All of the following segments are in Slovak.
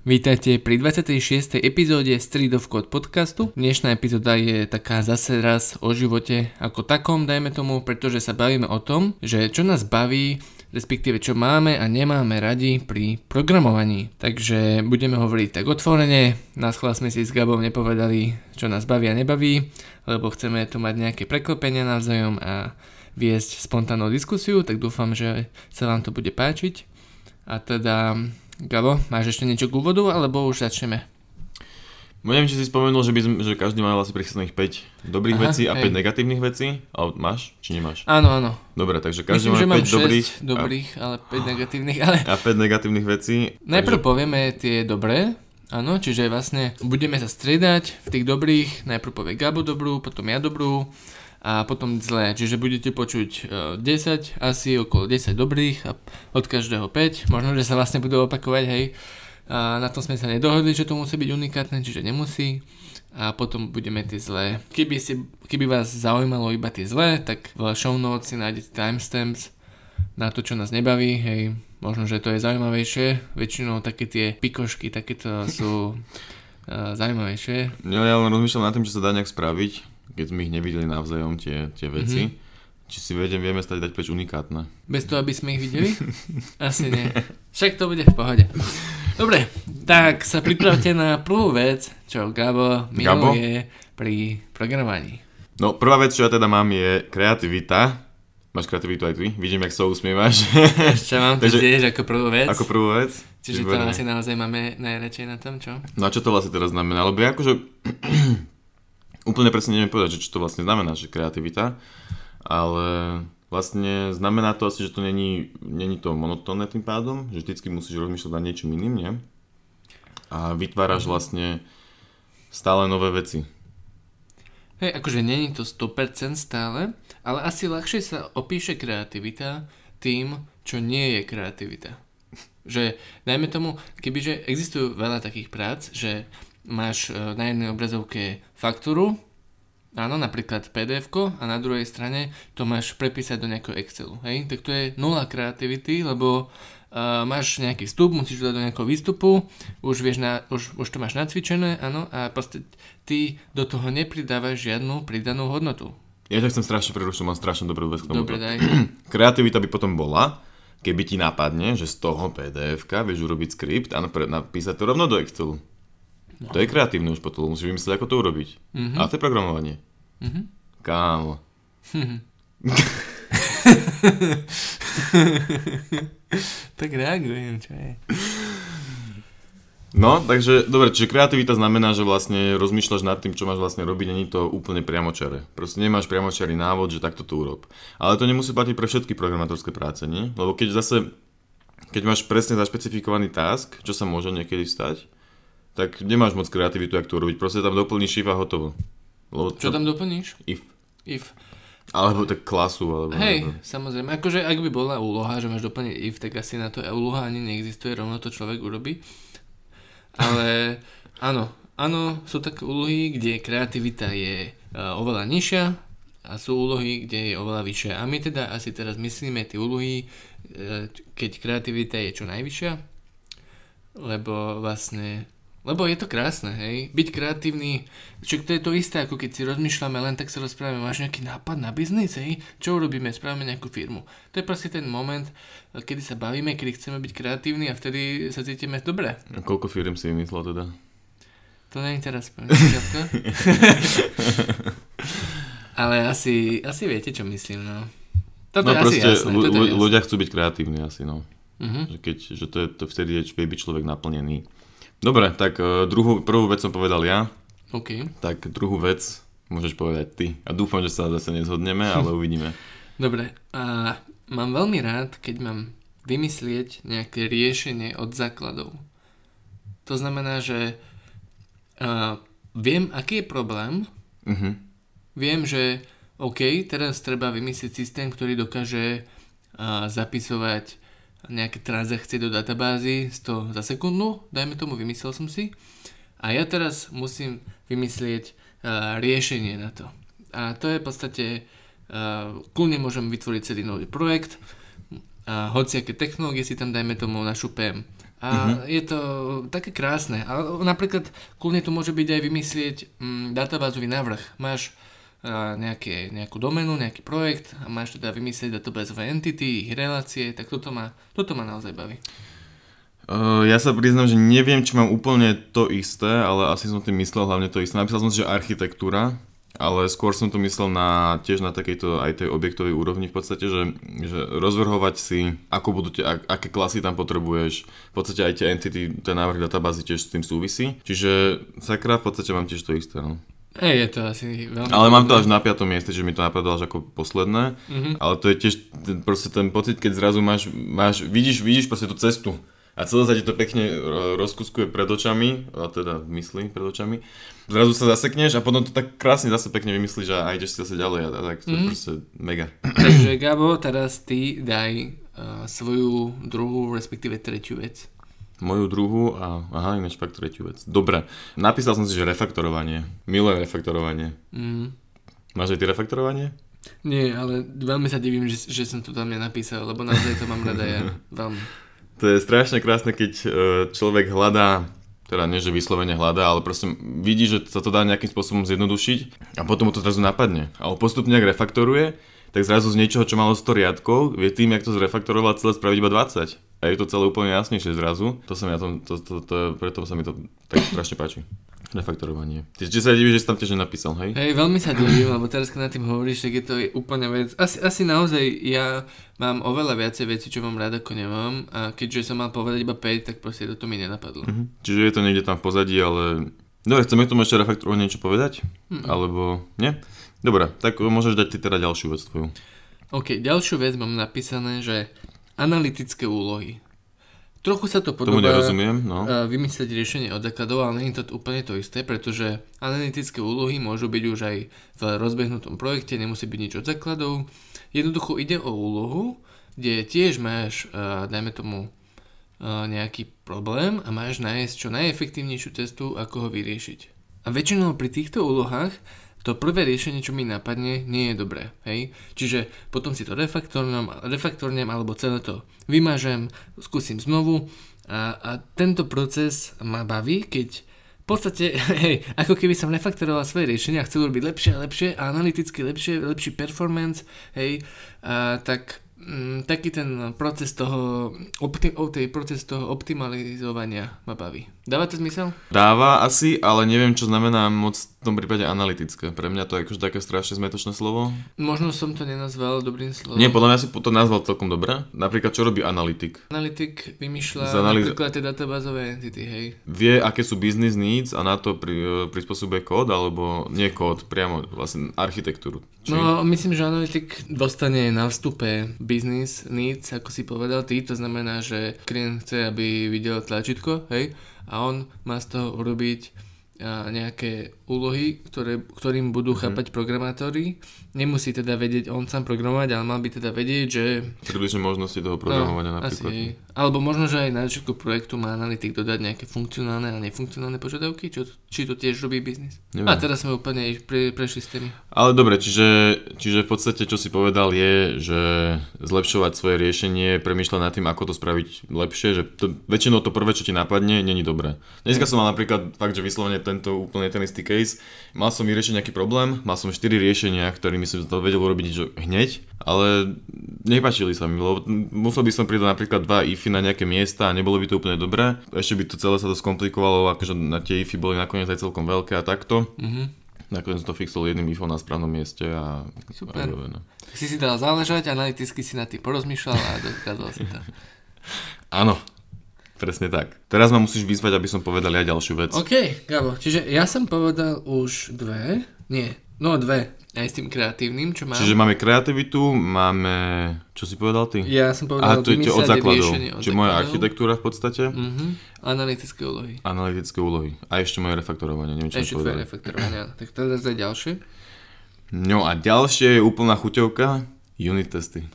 Vítajte pri 26. epizóde Street of Code podcastu. Dnešná epizóda je taká zase raz o živote ako takom, dajme tomu, pretože sa bavíme o tom, že čo nás baví, respektíve čo máme a nemáme radi pri programovaní. Takže budeme hovoriť tak otvorene, nás sme si s Gabom nepovedali, čo nás baví a nebaví, lebo chceme tu mať nejaké preklopenia navzájom a viesť spontánnu diskusiu, tak dúfam, že sa vám to bude páčiť. A teda Gabo, máš ešte niečo k úvodu, alebo už začneme? Neviem, či si spomenul, že, by sme, že každý mal asi prichystaných 5 dobrých Aha, vecí a hej. 5 negatívnych vecí. Ale máš, či nemáš? Áno, áno. Dobre, takže každý Myslím, má 5 dobrých. dobrých, a... ale 5 negatívnych. Ale... A 5 negatívnych vecí. Najprv takže... povieme tie dobré, áno, čiže vlastne budeme sa striedať v tých dobrých. Najprv povie Gabo dobrú, potom ja dobrú a potom zlé. Čiže budete počuť 10, e, asi okolo 10 dobrých a od každého 5. Možno, že sa vlastne budú opakovať, hej. A na tom sme sa nedohodli, že to musí byť unikátne, čiže nemusí. A potom budeme tie zlé. Keby, si, keby vás zaujímalo iba tie zlé, tak v show notes si nájdete timestamps na to, čo nás nebaví, hej. Možno, že to je zaujímavejšie. Väčšinou také tie pikošky, takéto sú uh, zaujímavejšie. Ja, ja len rozmýšľam nad tým, čo sa dá nejak spraviť keď sme ich nevideli navzájom tie, tie veci. Mm-hmm. Či si vedem, vieme stať dať preč unikátne. Bez toho, aby sme ich videli? Asi nie. Však to bude v pohode. Dobre, tak sa pripravte na prvú vec, čo Gabo miluje Gabo? pri programovaní. No, prvá vec, čo ja teda mám, je kreativita. Máš kreativitu aj ty? Vidím, jak sa usmievaš. Čo mám to tiež ako prvú vec. Ako prvú vec? Čiže to asi naozaj máme najradšej na tom, čo? No a čo to vlastne teraz znamená? Lebo ja akože úplne presne neviem povedať, že čo to vlastne znamená, že kreativita, ale vlastne znamená to asi, že to není, není to monotónne tým pádom, že vždycky musíš rozmýšľať nad niečím iným, nie? A vytváraš mhm. vlastne stále nové veci. Hej, akože není to 100% stále, ale asi ľahšie sa opíše kreativita tým, čo nie je kreativita. Že, dajme tomu, kebyže existujú veľa takých prác, že máš e, na jednej obrazovke faktúru, áno, napríklad pdf a na druhej strane to máš prepísať do nejakého Excelu, hej? Tak to je nula kreativity, lebo uh, máš nejaký vstup, musíš dať do nejakého výstupu, už, vieš na, už, už to máš nacvičené, áno, a proste ty do toho nepridávaš žiadnu pridanú hodnotu. Ja ťa chcem strašne prerušiť, mám strašne dobrú vec k tomu. Dobre, daj. Kreativita by potom bola, keby ti napadne, že z toho pdf vieš urobiť skript a napísať to rovno do Excelu. No. To je kreatívne už potom, musíš vymyslieť, ako to urobiť. Mm-hmm. A to je programovanie. Mm-hmm. Kámo. tak reagujem, čo je. No, takže, dobre, čiže kreativita znamená, že vlastne rozmýšľaš nad tým, čo máš vlastne robiť, není to úplne priamočare. Proste nemáš priamočarý návod, že takto to urob. Ale to nemusí platiť pre všetky programátorské práce, nie? Lebo keď zase, keď máš presne zašpecifikovaný task, čo sa môže niekedy stať, tak nemáš moc kreativitu, jak to urobiť. Proste tam doplníš if a hotovo. Lebo Čo tam doplníš? If. If. Alebo tak klasu, alebo... Hej, alebo... samozrejme. Akože ak by bola úloha, že máš doplniť if, tak asi na to úloha ani neexistuje, rovno to človek urobí. Ale áno, áno, sú také úlohy, kde kreativita je uh, oveľa nižšia a sú úlohy, kde je oveľa vyššia. A my teda asi teraz myslíme tie úlohy, uh, keď kreativita je čo najvyššia, lebo vlastne lebo je to krásne, hej. Byť kreatívny, čo to je to isté, ako keď si rozmýšľame, len tak sa rozprávame, máš nejaký nápad na biznis, hej. Čo urobíme? Spravíme nejakú firmu. To je proste ten moment, kedy sa bavíme, kedy chceme byť kreatívni a vtedy sa cítime dobre. A koľko firm si vymyslel teda? To nie je teraz Ale asi, asi viete, čo myslím, no. Toto no je proste, asi jasné, l- ľudia chcú byť kreatívni asi, no. Uh-huh. Že, keď, že to je, to vtedy je, byť človek naplnený. Dobre, tak uh, druhú, prvú vec som povedal ja. OK. Tak druhú vec môžeš povedať ty. A dúfam, že sa zase nezhodneme, ale uvidíme. Dobre, a mám veľmi rád, keď mám vymyslieť nejaké riešenie od základov. To znamená, že uh, viem, aký je problém, uh-huh. viem, že OK, teraz treba vymyslieť systém, ktorý dokáže uh, zapisovať nejaké transakcie do databázy 100 za sekundu, dajme tomu, vymyslel som si. A ja teraz musím vymyslieť uh, riešenie na to. A to je v podstate, uh, kľudne môžem vytvoriť celý nový projekt, a hociaké technológie si tam dajme tomu našupem, A uh-huh. je to také krásne. Ale napríklad kľudne to môže byť aj vymyslieť mm, databázový návrh. Máš a, nejaké, nejakú domenu, nejaký projekt a máš teda vymyslieť databázové entity, ich relácie, tak toto ma, toto ma naozaj baví. Uh, ja sa priznám, že neviem, či mám úplne to isté, ale asi som tým myslel hlavne to isté. Napísal som si, že architektúra, ale skôr som to myslel na, tiež na takejto aj tej objektovej úrovni v podstate, že, že rozvrhovať si, ako budú ak, aké klasy tam potrebuješ, v podstate aj tie entity, ten návrh databázy tiež s tým súvisí. Čiže sakra v podstate mám tiež to isté. No. Hej, je to asi veľmi... Ale mám to až na piatom mieste, že mi to napadlo až ako posledné, mm-hmm. ale to je tiež ten, proste ten pocit, keď zrazu máš, máš vidíš, vidíš proste tú cestu a celé sa ti to pekne rozkuskuje pred očami, a teda mysli pred očami. Zrazu sa zasekneš a potom to tak krásne zase pekne vymyslíš a ideš si zase ďalej a, tak to mm. je mhm. proste mega. Takže Gabo, teraz ty daj uh, svoju druhú, respektíve tretiu vec. Moju druhú a aha, ináč fakt tretiu vec. Dobre, napísal som si, že refaktorovanie. Milujem refaktorovanie. Mm. Máš aj ty refaktorovanie? Nie, ale veľmi sa divím, že, že som to tam nenapísal, lebo naozaj to mám rada ja. Veľmi. To je strašne krásne, keď e, človek hľadá teda nie, že vyslovene hľadá, ale proste vidí, že sa to dá nejakým spôsobom zjednodušiť a potom mu to zrazu napadne. A on postupne ak refaktoruje, tak zrazu z niečoho, čo malo 100 riadkov, vie tým, jak to zrefaktoroval, celé spraviť iba 20. A je to celé úplne jasnejšie zrazu. To sa mi na tom, to, to, to, to, preto sa mi to tak strašne páči. Refaktorovanie. Ty či sa divíš, že si tam tiež nenapísal, hej? Hej, veľmi sa divím, lebo teraz keď na tým hovoríš, tak je to úplne vec. Asi, asi naozaj ja mám oveľa viacej veci, čo mám rád, ako nemám. A keďže som mal povedať iba 5, tak proste toto mi nenapadlo. Uh-huh. Čiže je to niekde tam v pozadí, ale... Dobre, chceme k tomu ešte refaktorovať niečo povedať? Uh-huh. Alebo nie? Dobre, tak môžeš dať ty teda ďalšiu vec tvoju. OK, ďalšiu vec mám napísané, že analytické úlohy. Trochu sa to podobá Tomu nerozumiem, no. vymyslieť riešenie od základov, ale nie je to úplne to isté, pretože analytické úlohy môžu byť už aj v rozbehnutom projekte, nemusí byť nič od základov. Jednoducho ide o úlohu, kde tiež máš, dajme tomu, nejaký problém a máš nájsť čo najefektívnejšiu cestu, ako ho vyriešiť. A väčšinou pri týchto úlohách to prvé riešenie, čo mi napadne, nie je dobré. Hej? Čiže potom si to refaktornem alebo celé to vymažem, skúsim znovu a, a tento proces ma baví, keď v podstate, hej, ako keby som refaktoroval svoje riešenia chcel robiť lepšie a lepšie a analyticky lepšie, lepší performance, hej, a, tak mm, taký ten proces toho, opti- tej proces toho optimalizovania ma baví. Dáva to zmysel? Dáva asi, ale neviem, čo znamená moc tom prípade analytické. Pre mňa to je akože také strašne zmetočné slovo. Možno som to nenazval dobrým slovom. Nie, podľa mňa si to nazval celkom dobre. Napríklad, čo robí analytik? Analytik vymýšľa analýz... napríklad tie databázové entity, hej. Vie, aké sú business needs a na to pri, prispôsobuje kód, alebo nie kód, priamo vlastne architektúru. Či... No, myslím, že analytik dostane na vstupe business needs, ako si povedal ty, to znamená, že klient chce, aby videl tlačítko, hej, a on má z toho urobiť nejaké úlohy, ktoré, ktorým budú mm-hmm. chápať programátori. Nemusí teda vedieť on sám programovať, ale mal by teda vedieť, že... Približne možnosti toho programovania no, napríklad. Asi, alebo možno, že aj na začiatku projektu má analytik dodať nejaké funkcionálne a nefunkcionálne požiadavky, čo, či to tiež robí biznis. Neviem. A teraz sme úplne pre, prešli s tými. Ale dobre, čiže, čiže v podstate, čo si povedal je, že zlepšovať svoje riešenie, premýšľať nad tým, ako to spraviť lepšie, že to, väčšinou to prvé, čo ti napadne, není dobré. Dneska som mal napríklad fakt, že vyslovene tento úplne ten istý case. Mal som vyriešiť nejaký problém, mal som 4 riešenia, ktorými som to vedel urobiť že hneď, ale nepačili sa mi, lebo musel by som pridať napríklad dva ify na nejaké miesta a nebolo by to úplne dobré. Ešte by to celé sa to skomplikovalo, akože na tie ify boli nakoniec aj celkom veľké a takto. Mm-hmm. Nakoniec to fixol jedným ifom na správnom mieste a... Super. A. Si si dal záležať, analyticky si na tým porozmýšľal a dokázal si to. Áno, Presne tak. Teraz ma musíš vyzvať, aby som povedal ja ďalšiu vec. OK, Gabo, čiže ja som povedal už dve, nie, no dve, aj s tým kreatívnym, čo mám. Čiže máme kreativitu, máme, čo si povedal ty? Ja som povedal, Aha, to je od základov. Od Čiže moja architektúra v podstate. Uh-huh. Analytické úlohy. Analytické úlohy. A ešte moje refaktorovanie, neviem, čo Ešte tvoje refaktorovanie, tak teraz je ďalšie. No a ďalšie je úplná chuťovka, unit testy.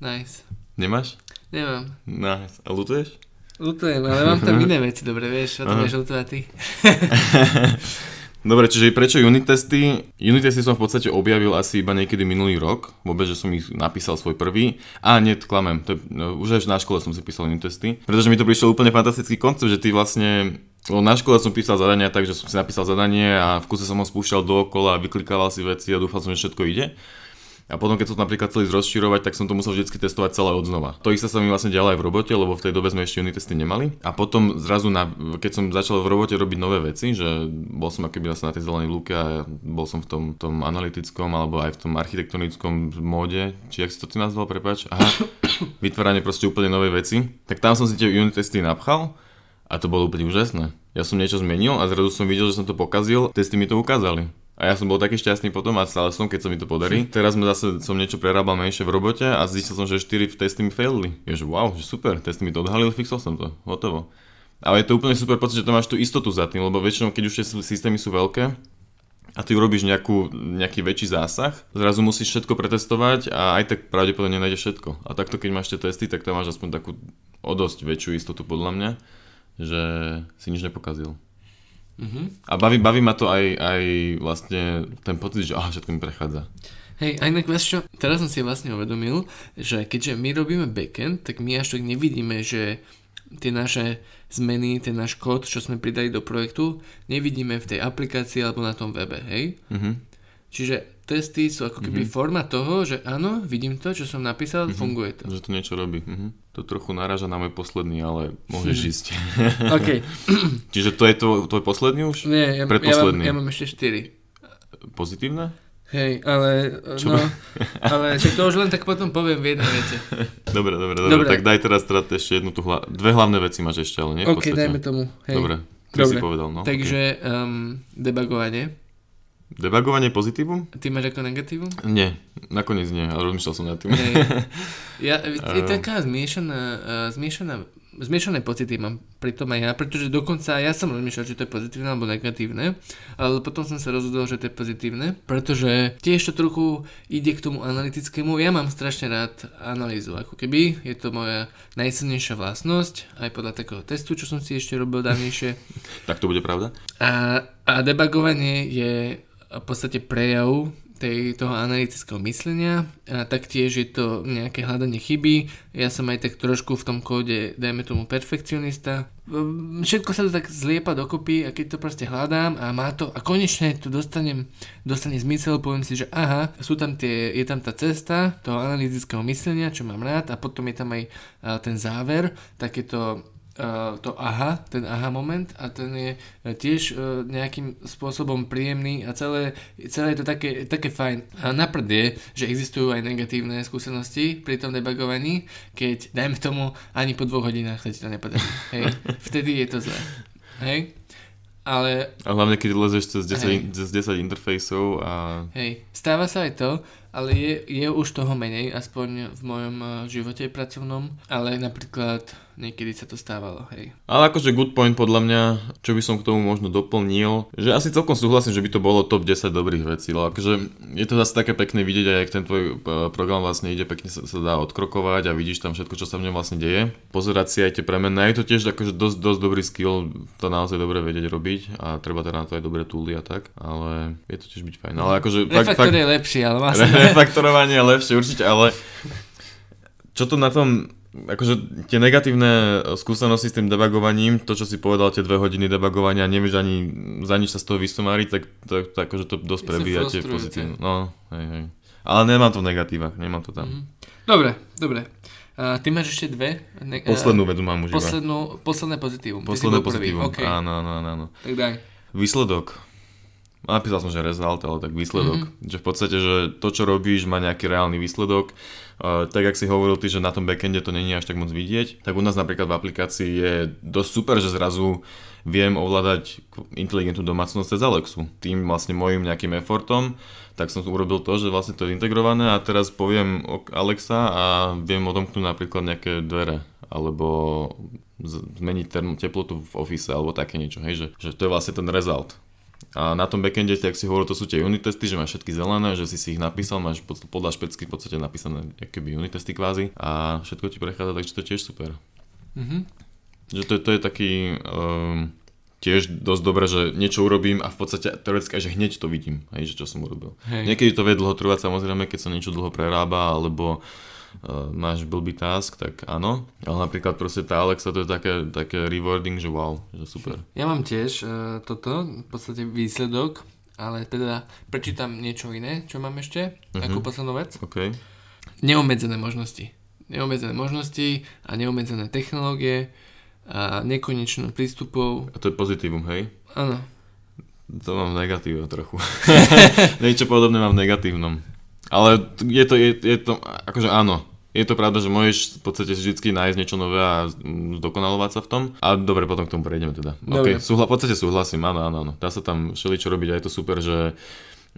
Nice. Nemáš? Nemám. Nice. A lutuješ? Lutujem, ale mám tam iné veci, dobre, vieš, o tom vieš lutovať ty. Dobre, čiže prečo unit testy? Unit testy som v podstate objavil asi iba niekedy minulý rok, vôbec, že som ich napísal svoj prvý. A nie, klamem, to je, no, už aj na škole som si písal unit testy, pretože mi to prišlo úplne fantastický koncept, že ty vlastne No, na škole som písal zadania tak, že som si napísal zadanie a v kuse som ho spúšťal dookola a vyklikával si veci a dúfal som, že všetko ide. A potom, keď som napríklad chcel ísť rozširovať, tak som to musel vždy testovať celé od znova. To isté sa mi vlastne aj v robote, lebo v tej dobe sme ešte unit testy nemali. A potom zrazu, na, keď som začal v robote robiť nové veci, že bol som akoby na tej zelenej lúke a bol som v tom, tom analytickom alebo aj v tom architektonickom móde, či jak si to ty nazval, prepač, aha, vytváranie proste úplne nové veci, tak tam som si tie unit testy napchal a to bolo úplne úžasné. Ja som niečo zmenil a zrazu som videl, že som to pokazil, testy mi to ukázali. A ja som bol taký šťastný potom a stále som, keď sa mi to podarí. Hm. Teraz sme zase som niečo prerábal menšie v robote a zistil som, že 4 testy mi failli. Je, že wow, že super, testy mi to odhalili, fixol som to, hotovo. Ale je to úplne super pocit, že to máš tú istotu za tým, lebo väčšinou, keď už tie systémy sú veľké, a ty urobíš nejakú, nejaký väčší zásah, zrazu musíš všetko pretestovať a aj tak pravdepodobne nájdeš všetko. A takto keď máš tie testy, tak tam máš aspoň takú o dosť väčšiu istotu podľa mňa, že si nič nepokazil. Uh-huh. A baví, baví ma to aj, aj vlastne ten pocit, že aha, všetko mi prechádza. Hej, a inak vieš čo, teraz som si vlastne uvedomil, že keďže my robíme backend, tak my až tak nevidíme, že tie naše zmeny, ten náš kód, čo sme pridali do projektu, nevidíme v tej aplikácii alebo na tom webe, hej? Uh-huh. Čiže testy sú ako keby mm-hmm. forma toho, že áno, vidím to, čo som napísal, mm-hmm. funguje to. Že to niečo robí. Mm-hmm. To trochu naráža na môj posledný, ale môžeš mm. ísť. OK. Čiže to je tvoj posledný už? Nie, ja, ja, mám, ja mám ešte 4. Pozitívne? Hej, ale, Čo? no, ale že to už len tak potom poviem v jednej vete. Dobre, dobre, dobre, dobre. tak daj teraz teda ešte jednu tú hla... Dve hlavné veci máš ešte, ale nie? OK, dajme tomu. Hej. Dobre, ty dobre. si povedal, no. Takže okay. um, debugovanie. Debugovanie pozitívum? Ty máš ako negatívum? Nie, nakoniec nie, ale rozmýšľal som nad tým. Hey. Ja, je taká zmiešaná, uh, zmiešaná, zmiešané pocity mám pri tom aj ja, pretože dokonca ja som rozmýšľal, či to je pozitívne alebo negatívne, ale potom som sa rozhodol, že to je pozitívne, pretože tiež to trochu ide k tomu analytickému. Ja mám strašne rád analýzu, ako keby je to moja najsilnejšia vlastnosť, aj podľa takého testu, čo som si ešte robil dávnejšie. tak to bude pravda? A, a debugovanie je v podstate prejav tej, toho analytického myslenia a taktiež je to nejaké hľadanie chyby. Ja som aj tak trošku v tom kóde, dajme tomu perfekcionista. Všetko sa to tak zliepa dokopy a keď to proste hľadám a má to a konečne tu dostanem, dostane zmysel, poviem si, že aha, sú tam tie, je tam tá cesta toho analytického myslenia, čo mám rád a potom je tam aj ten záver, takéto to aha, ten aha moment a ten je uh, tiež uh, nejakým spôsobom príjemný a celé, celé je to také, také fajn. A naprd je, že existujú aj negatívne skúsenosti pri tom debugovaní, keď dajme tomu ani po dvoch hodinách sa ti to nepodarí. Hej, vtedy je to zlé. Hej? Ale... A hlavne keď lezeš cez 10, cez 10 interfejsov a... Hej, stáva sa aj to, ale je, je už toho menej, aspoň v mojom živote pracovnom, ale napríklad niekedy sa to stávalo, hej. Ale akože good point podľa mňa, čo by som k tomu možno doplnil, že asi celkom súhlasím, že by to bolo top 10 dobrých vecí, ale akože je to zase také pekné vidieť aj, ak ten tvoj e, program vlastne ide, pekne sa, sa dá odkrokovať a vidíš tam všetko, čo sa v ňom vlastne deje. Pozerať si aj tie premenné, je to tiež akože dosť, dosť dobrý skill, to naozaj dobre vedieť robiť a treba teda na to aj dobré tooly a tak, ale je to tiež byť fajn. Ale akože, fakt, fakt, je lepší, ale má Refaktorovanie je lepšie určite, ale čo to na tom akože tie negatívne skúsenosti s tým debugovaním, to čo si povedal, tie dve hodiny debugovania, nevieš ani za nič sa z toho vysomáriť, tak to, to, akože to dosť prebíja tie pozitívne. No, hej, hej. Ale nemám to v negatívach, nemám to tam. Mm. Dobre, dobre. Uh, ty máš ešte dve? Ne- Poslednú vedu mám už Poslednú, Posledné pozitívum. Posledné pozitívum, okay. áno, áno, áno. Tak daj. Výsledok. Napísal som, že result, ale tak výsledok. Mm-hmm. Že v podstate, že to, čo robíš, má nejaký reálny výsledok Uh, tak ak si hovoril ty, že na tom backende to není až tak moc vidieť, tak u nás napríklad v aplikácii je dosť super, že zrazu viem ovládať inteligentnú domácnosť cez Alexu. Tým vlastne môjim nejakým effortom, tak som urobil to, že vlastne to je integrované a teraz poviem Alexa a viem odomknúť napríklad nejaké dvere alebo zmeniť teplotu v office alebo také niečo, hej, že, že to je vlastne ten result. A na tom backende, tak si hovoril, to sú tie unit testy, že máš všetky zelené, že si si ich napísal, máš podľa špecky v podstate napísané keby unit testy kvázi a všetko ti prechádza, takže to je tiež super. Mm-hmm. Že to, to je taký um, tiež dosť dobre, že niečo urobím a v podstate teoreticky že hneď to vidím, hej, že čo som urobil. Hej. Niekedy to vie dlho trvať samozrejme, keď sa niečo dlho prerába, alebo máš blbý task, tak áno. Ale napríklad proste tá Alexa to je také, také rewarding, že wow, že super. Ja mám tiež uh, toto, v podstate výsledok, ale teda prečítam niečo iné, čo mám ešte, Mhm. ako poslednú vec. OK. Neobmedzené možnosti. Neobmedzené možnosti a neobmedzené technológie a nekonečno prístupov. A to je pozitívum, hej? Áno. To mám negatíve trochu. Niečo podobné mám v negatívnom. Ale je to, je, je to, akože áno, je to pravda, že môžeš v podstate vždy nájsť niečo nové a zdokonalovať sa v tom. A dobre, potom k tomu prejdeme teda. Dobre. Okay, súhla, v podstate súhlasím, áno, áno, áno. Dá sa tam všeličo robiť a je to super, že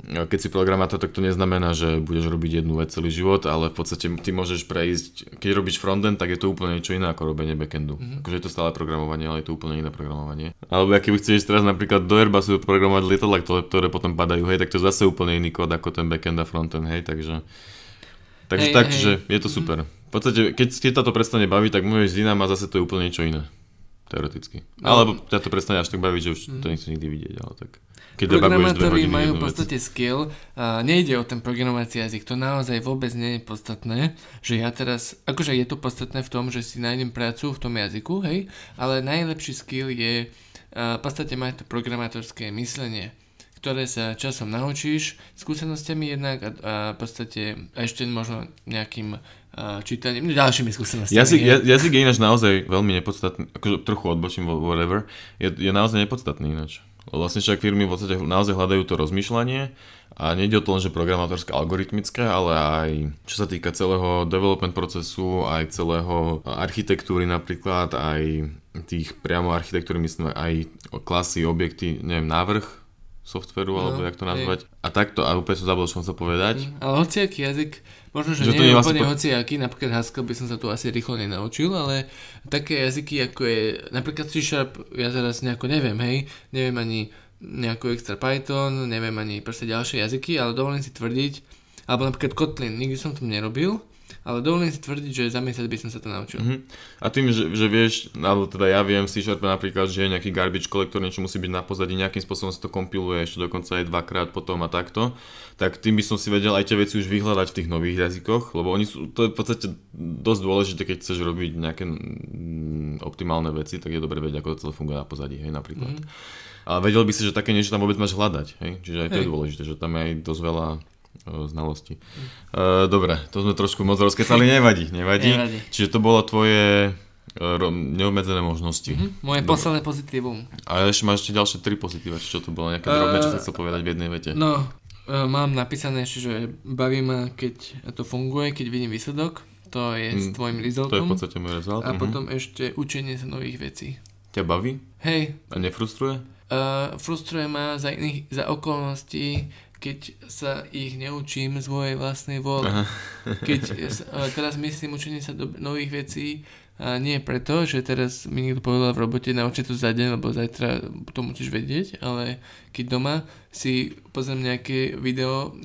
keď si programátor, tak to neznamená, že budeš robiť jednu vec celý život, ale v podstate ty môžeš prejsť, keď robíš frontend, tak je to úplne niečo iné ako robenie backendu. Mm-hmm. Akože je to stále programovanie, ale je to úplne iné programovanie. Alebo aký by chceš teraz napríklad do Airbusu programovať lietadla, ktoré, potom padajú, hej, tak to je zase úplne iný kód ako ten backend a frontend, hej, takže... Takže Hej, tak, hej. že je to super. V podstate, keď ti táto prestane baviť, tak môžeš inám a zase to je úplne niečo iné. Teoreticky. No. Alebo ťa to prestane až tak baviť, že už to nechceš nikdy vidieť, ale tak... Keď Programátori majú v podstate skill a nejde o ten programovací jazyk, to naozaj vôbec nie je podstatné, že ja teraz, akože je to podstatné v tom, že si nájdem prácu v tom jazyku, hej, ale najlepší skill je a, v podstate mať to programátorské myslenie, ktoré sa časom naučíš, skúsenostiami jednak a, a v podstate ešte možno nejakým čítaním, no, ďalšími skúsenostiami. Jazyk, ja- jazyk je ináč naozaj veľmi nepodstatný, akože trochu odbočím, wha- whatever, je, je naozaj nepodstatný ináč. Vlastne však firmy v podstate naozaj hľadajú to rozmýšľanie a nejde o to len, že programátorské, algoritmické, ale aj čo sa týka celého development procesu, aj celého architektúry napríklad, aj tých priamo architektúry, myslím aj klasy, objekty, neviem, návrh softveru, No, alebo jak to hej. nazvať. A takto, a úplne som zabudol, čo som sa povedať. Mm, Ale hociaký jazyk, možno, že, Že nie je vlastne úplne po- hociaký, napríklad Haskell by som sa tu asi rýchlo nenaučil, ale také jazyky ako je, napríklad C Sharp, ja teraz nejako neviem, hej, neviem ani nejako extra Python, neviem ani proste ďalšie jazyky, ale dovolím si tvrdiť, alebo napríklad Kotlin, nikdy som to nerobil, ale dovolím si tvrdiť, že za mesiac by som sa to naučil. Mhm. A tým, že, že vieš, alebo teda ja viem v C napríklad, že je nejaký garbage collector, niečo musí byť na pozadí, nejakým spôsobom sa to kompiluje, ešte dokonca aj dvakrát potom a takto, tak tým by som si vedel aj tie veci už vyhľadať v tých nových jazykoch, lebo oni sú, to je v podstate dosť dôležité, keď chceš robiť nejaké mm, optimálne veci, tak je dobre vedieť, ako to celé funguje na pozadí, hej, napríklad. Mhm. A vedel by si, že také niečo tam vôbec máš hľadať, hej, čiže aj to je Hej. dôležité, že tam je aj dosť veľa o, znalostí. Uh, dobre, to sme trošku moc rozkecali, nevadí, nevadí. Nevadí. Čiže to bolo tvoje e, ro- neobmedzené možnosti. Mhm. Moje Dobre. posledné pozitívum. A ešte máš ešte ďalšie tri pozitíva, či čo to bolo nejaké drobné, čo sa chcel povedať v jednej vete. No, mám napísané že baví ma, keď to funguje, keď vidím výsledok, to je s Mm, tvojim To je v podstate môj rezult. A mhm. potom ešte učenie sa nových vecí. Ťa baví? Hej, A nefrustruje? uh, frustruje ma za, iných, za okolností, keď sa ich neučím z mojej vlastnej vôle. Aha. Keď teraz myslím učenie sa do nových vecí, a nie preto, že teraz mi niekto povedal v robote naučiť to za deň, lebo zajtra to musíš vedieť, ale keď doma si pozriem nejaké video,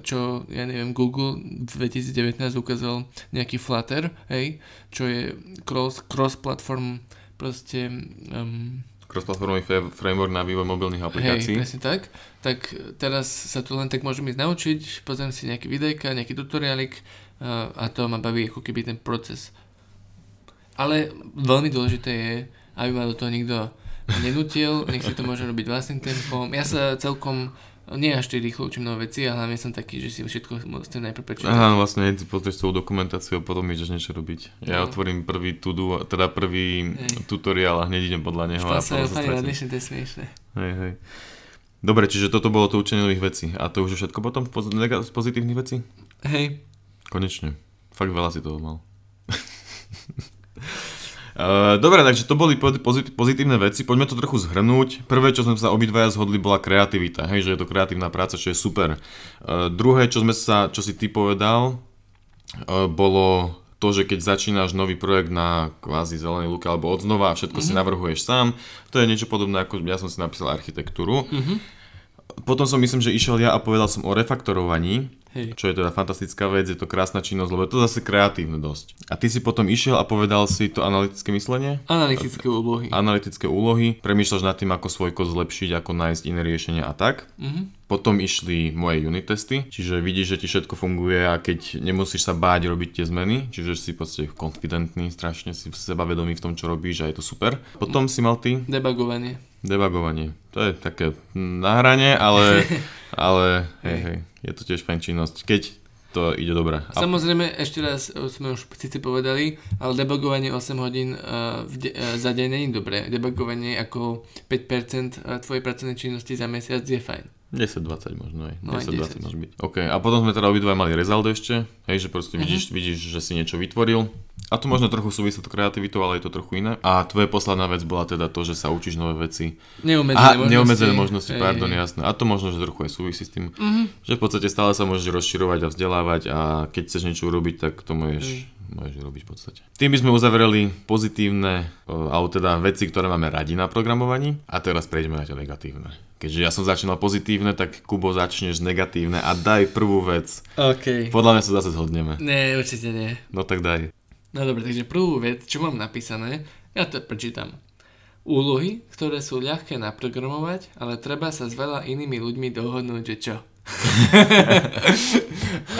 čo, ja neviem, Google v 2019 ukázal nejaký Flutter, hej, čo je cross, cross-platform proste um, Cross-platformový framework na vývoj mobilných aplikácií. Hej, presne tak. Tak teraz sa tu len tak môžem ísť naučiť, pozriem si nejaké videjka, nejaký tutoriálik a, a to ma baví ako keby ten proces. Ale veľmi dôležité je, aby ma do toho nikto nenutil, nech si to môže robiť vlastným tempom. Ja sa celkom nie až tak rýchlo učím nové veci a hlavne som taký, že si všetko musím najprv prečítať. Aha, no vlastne ty pozrieš celú dokumentáciu a potom ideš niečo robiť. Ja No. otvorím prvý to-do, teda prvý Hej. tutoriál a hneď idem podľa neho a potom sa úplne to je smiešné. Hej, hej. Dobre, čiže toto bolo to učenie nových vecí. A to už je všetko potom poz- nega- z pozitívnych vecí? Hej, Konečne. Fakt veľa si toho mal. Uh, Dobre, takže to boli po- pozit- pozitívne veci. Poďme to trochu zhrnúť. Prvé, čo sme sa obidvaja zhodli, bola kreativita. Hej, že je to kreatívna práca, čo je super. Uh, druhé, čo, sme sa, čo si ty povedal, uh, bolo to, že keď začínaš nový projekt na kvázi zelenej luke alebo od znova a všetko mm-hmm. si navrhuješ sám, to je niečo podobné ako ja som si napísal architektúru. Mhm. Potom som myslím, že išiel ja a povedal som o refaktorovaní Hej. čo je teda fantastická vec, je to krásna činnosť, lebo je to zase kreatívne dosť. A ty si potom išiel a povedal si to analytické myslenie? Analytické úlohy. analytické úlohy, premýšľaš nad tým, ako svoj kód zlepšiť, ako nájsť iné riešenia a tak. Mhm. Potom išli moje unit testy, čiže vidíš, že ti všetko funguje a keď nemusíš sa báť robiť tie zmeny, čiže si proste konfidentný, strašne si sebavedomý v tom, čo robíš a je to super. Potom si mal ty Debugovanie. debugovanie. To je také na hrane, ale, ale hej, hej, je to tiež fajn činnosť, keď to ide dobre. Samozrejme, ešte raz e, sme už síce povedali, ale debugovanie 8 hodín uh, de- uh, za deň nie je dobré. Debugovanie ako 5% tvojej pracovnej činnosti za mesiac je fajn. 10-20 možno aj. No aj 10-20 môže byť. OK, a potom sme teda obidva mali result ešte, hej, že proste Mhm. vidíš, vidíš, že si niečo vytvoril. A to možno trochu súvisí s kreativitou, ale je to trochu iné. A tvoja posledná vec bola teda to, že sa učíš nové veci. Neumedzené A možnosti. neobmedzené možnosti, Hej, pardon, hej. jasné. A to možno, že trochu aj súvisí s tým, Mhm. že v podstate stále sa môžeš rozširovať a vzdelávať a keď chceš niečo urobiť, tak to môžeš, môžeš robiť v podstate. Tým by sme uzavreli pozitívne, o, alebo teda veci, ktoré máme radi na programovaní a teraz prejdeme na tie negatívne. Keďže ja som začínal pozitívne, tak Kubo začneš negatívne a daj prvú vec. OK. Podľa mňa sa zase zhodneme. Nie, určite nie. No tak daj. No dobre, takže prvú vec, čo mám napísané, ja to prečítam. Úlohy, ktoré sú ľahké naprogramovať, ale treba sa s veľa inými ľuďmi dohodnúť, že čo.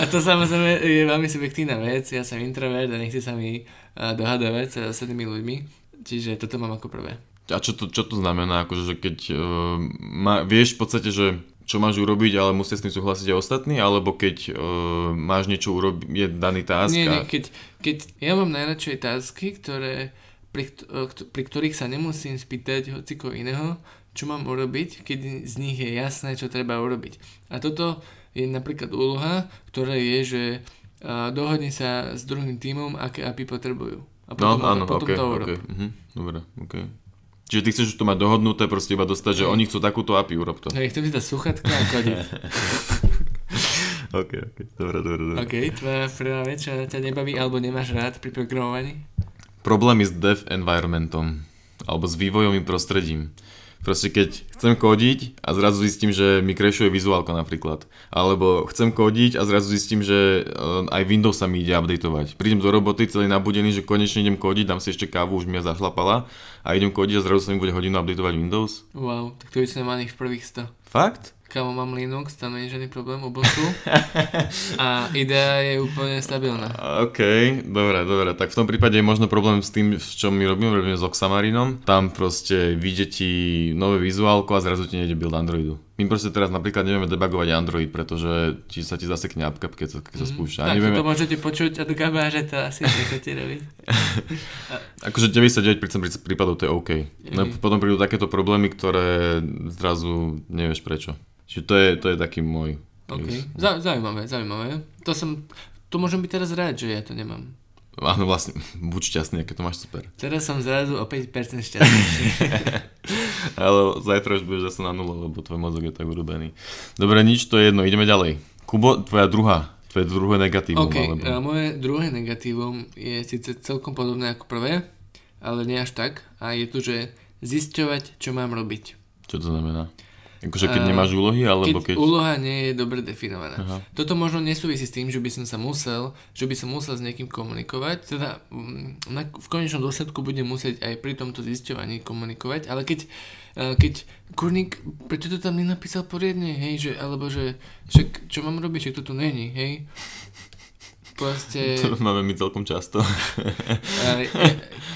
A to samozrejme je veľmi subjektívna vec, ja som introvert a nechci sa mi a, dohadovať s ostatnými ľuďmi, čiže toto mám ako prvé. A čo to, čo to znamená? Akože, že keď uh, má, vieš v podstate, že čo máš urobiť, ale musia s tým súhlasiť aj ostatní, alebo keď uh, máš niečo urobiť, je daný task Nie, nie, keď, keď ja mám najradšej tasky, ktoré, pri, pri ktorých sa nemusím spýtať hociko iného, čo mám urobiť, keď z nich je jasné, čo treba urobiť. A toto je napríklad úloha, ktorá je, že dohodni sa s druhým tímom, aké API potrebujú. A No, potom, áno, potom ok, to urob. ok. Mhm, dobre, ok. Čiže ty chceš to mať dohodnuté, proste iba dostať, že oni chcú takúto API, urob to. Hej, chcem si dať sluchatka a kodiť. ok, ok, dobre, dobre, dobre. OK, tvoja prvá vec, čo ťa nebaví alebo nemáš rád pri programovaní? Problémy s dev environmentom, alebo s vývojovým prostredím. Proste keď chcem kódiť a zrazu zistím, že mi crashuje vizuálka napríklad. Alebo chcem kódiť a zrazu zistím, že eh, aj Windows sa mi ide updateovať. Prídem do roboty celý nabudený, že konečne idem kódiť, dám si ešte kávu, už mi ja zašlapala a idem kódiť a zrazu sa mi bude hodinu updateovať Windows. Wow, tak to by sme mali v prvých 100. Fakt? Kamo mám Linux, tam nie je žiadny problém, Ubuntu. A idea je úplne stabilná. OK, dobre, dobre. Tak v tom prípade je možno problém s tým, čo my robíme, robíme s Oxamarinom. Tam proste vyjde ti nové vizuálko a zrazu ti nejde build Androidu. My proste teraz napríklad nevieme debugovať Android, pretože ti sa ti zasekne apka, keď sa, keď sa spúšťa. Mhm. Tak nevieme, to môžete počuť od Gaba, že to asi nechcete robiť. akože 99% prí- prípadov to je OK. No, Mhm. potom prídu takéto problémy, ktoré zrazu nevieš prečo. Čiže to je, to je taký môj OK, case. Zau- zaujímavé, zaujímavé. To som, to môžem byť teraz rád, že ja to nemám. Áno, vlastne, buď šťastný, aké to máš super. Teraz som zrazu o 5% šťastnejší. Ale zajtra už budeš zase na nulu, lebo tvoj mozog je tak urobený. Dobre, nič, to je jedno, ideme ďalej. Kubo, tvoja druhá, tvoje druhé negatívum. OK, alebo... moje druhé negatívum je síce celkom podobné ako prvé, ale nie až tak. A je tu, že zisťovať, čo mám robiť. Čo to znamená? Akože keď A nemáš úlohy, alebo keď, keď... úloha nie je dobre definovaná. Aha. Toto možno nesúvisí s tým, že by som sa musel, že by som musel s niekým komunikovať, teda mm, na, v konečnom dôsledku budem musieť aj pri tomto zisťovaní komunikovať, ale keď, eh, keď kurník, prečo to tam nenapísal poriadne, hej, že, alebo že, však čo mám robiť, však to tu není, hej. Proste... To máme my celkom často. Ja,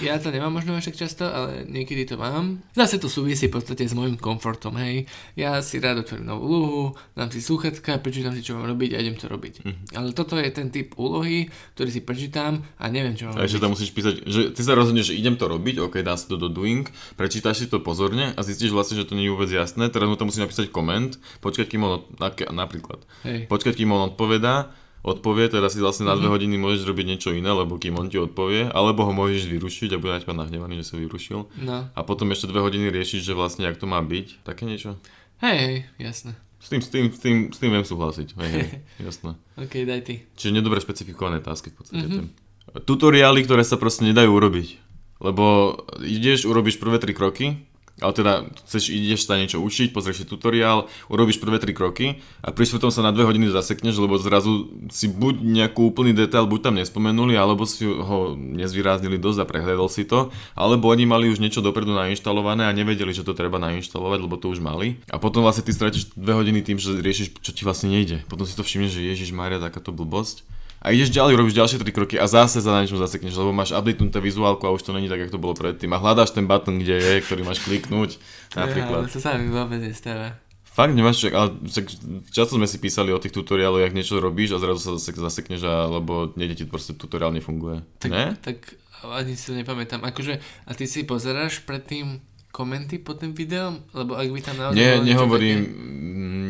ja to nemám možno až tak často, ale niekedy to mám. Zase to súvisí v podstate s môjim komfortom, hej. Ja si rád otvorím novú úlohu, dám si slúchatka, prečítam si, čo mám robiť a idem to robiť. Mhm. Ale toto je ten typ úlohy, ktorý si prečítam a neviem, čo mám A robiť. tam musíš písať, že ty sa rozhodneš, že idem to robiť, ok, dám si to do doing, prečítaš si to pozorne a zistíš vlastne, že to nie je vôbec jasné, teraz mu tam musí napísať koment, počkať, kým on, napríklad, Hej. počkať, kým on odpovedá, odpovie, teda si vlastne na dve hodiny môžeš robiť niečo iné, lebo kým on ti odpovie, alebo ho môžeš vyrušiť a bude na teba nahnevaný, že sa vyrušil. No. A potom ešte dve hodiny riešiš, že vlastne jak to má byť, také niečo. Hej, hej, jasné. S tým, s tým, s tým, s tým viem súhlasiť, hej, hej, jasné. OK, daj ty. Čiže nedobre špecifikované tásky v podstate. Mhm. Mm-hmm. Tutoriály, ktoré sa proste nedajú urobiť. Lebo ideš, urobíš prvé tri kroky ale teda chceš, ideš sa niečo učiť, pozrieš si tutoriál, urobíš prvé tri kroky a pri štvrtom sa na dve hodiny zasekneš, lebo zrazu si buď nejakú úplný detail, buď tam nespomenuli, alebo si ho nezvýraznili dosť a prehľadol si to, alebo oni mali už niečo dopredu nainštalované a nevedeli, že to treba nainštalovať, lebo to už mali. A potom vlastne ty stratíš dve hodiny tým, že riešiš, čo ti vlastne nejde. Potom si to všimneš, že Ježiš Maria, takáto blbosť a ideš ďalej, robíš ďalšie tri kroky a zase za niečo zasekneš, lebo máš updatenutú vizuálku a už to není tak, ako to bolo predtým. A hľadáš ten button, kde je, ktorý máš kliknúť, napríklad. Ja, to sa mi vôbec nestáva. Fakt nemáš čak, ale čak, často sme si písali o tých tutoriáloch, jak niečo robíš a zrazu sa zase zasekneš, lebo nejde ti proste tutoriál nefunguje. Tak, ne? tak ani si to nepamätám. Akože, a ty si pozeráš predtým komenty pod tým videom? Lebo ak by tam naozaj... Nie, nehovorím,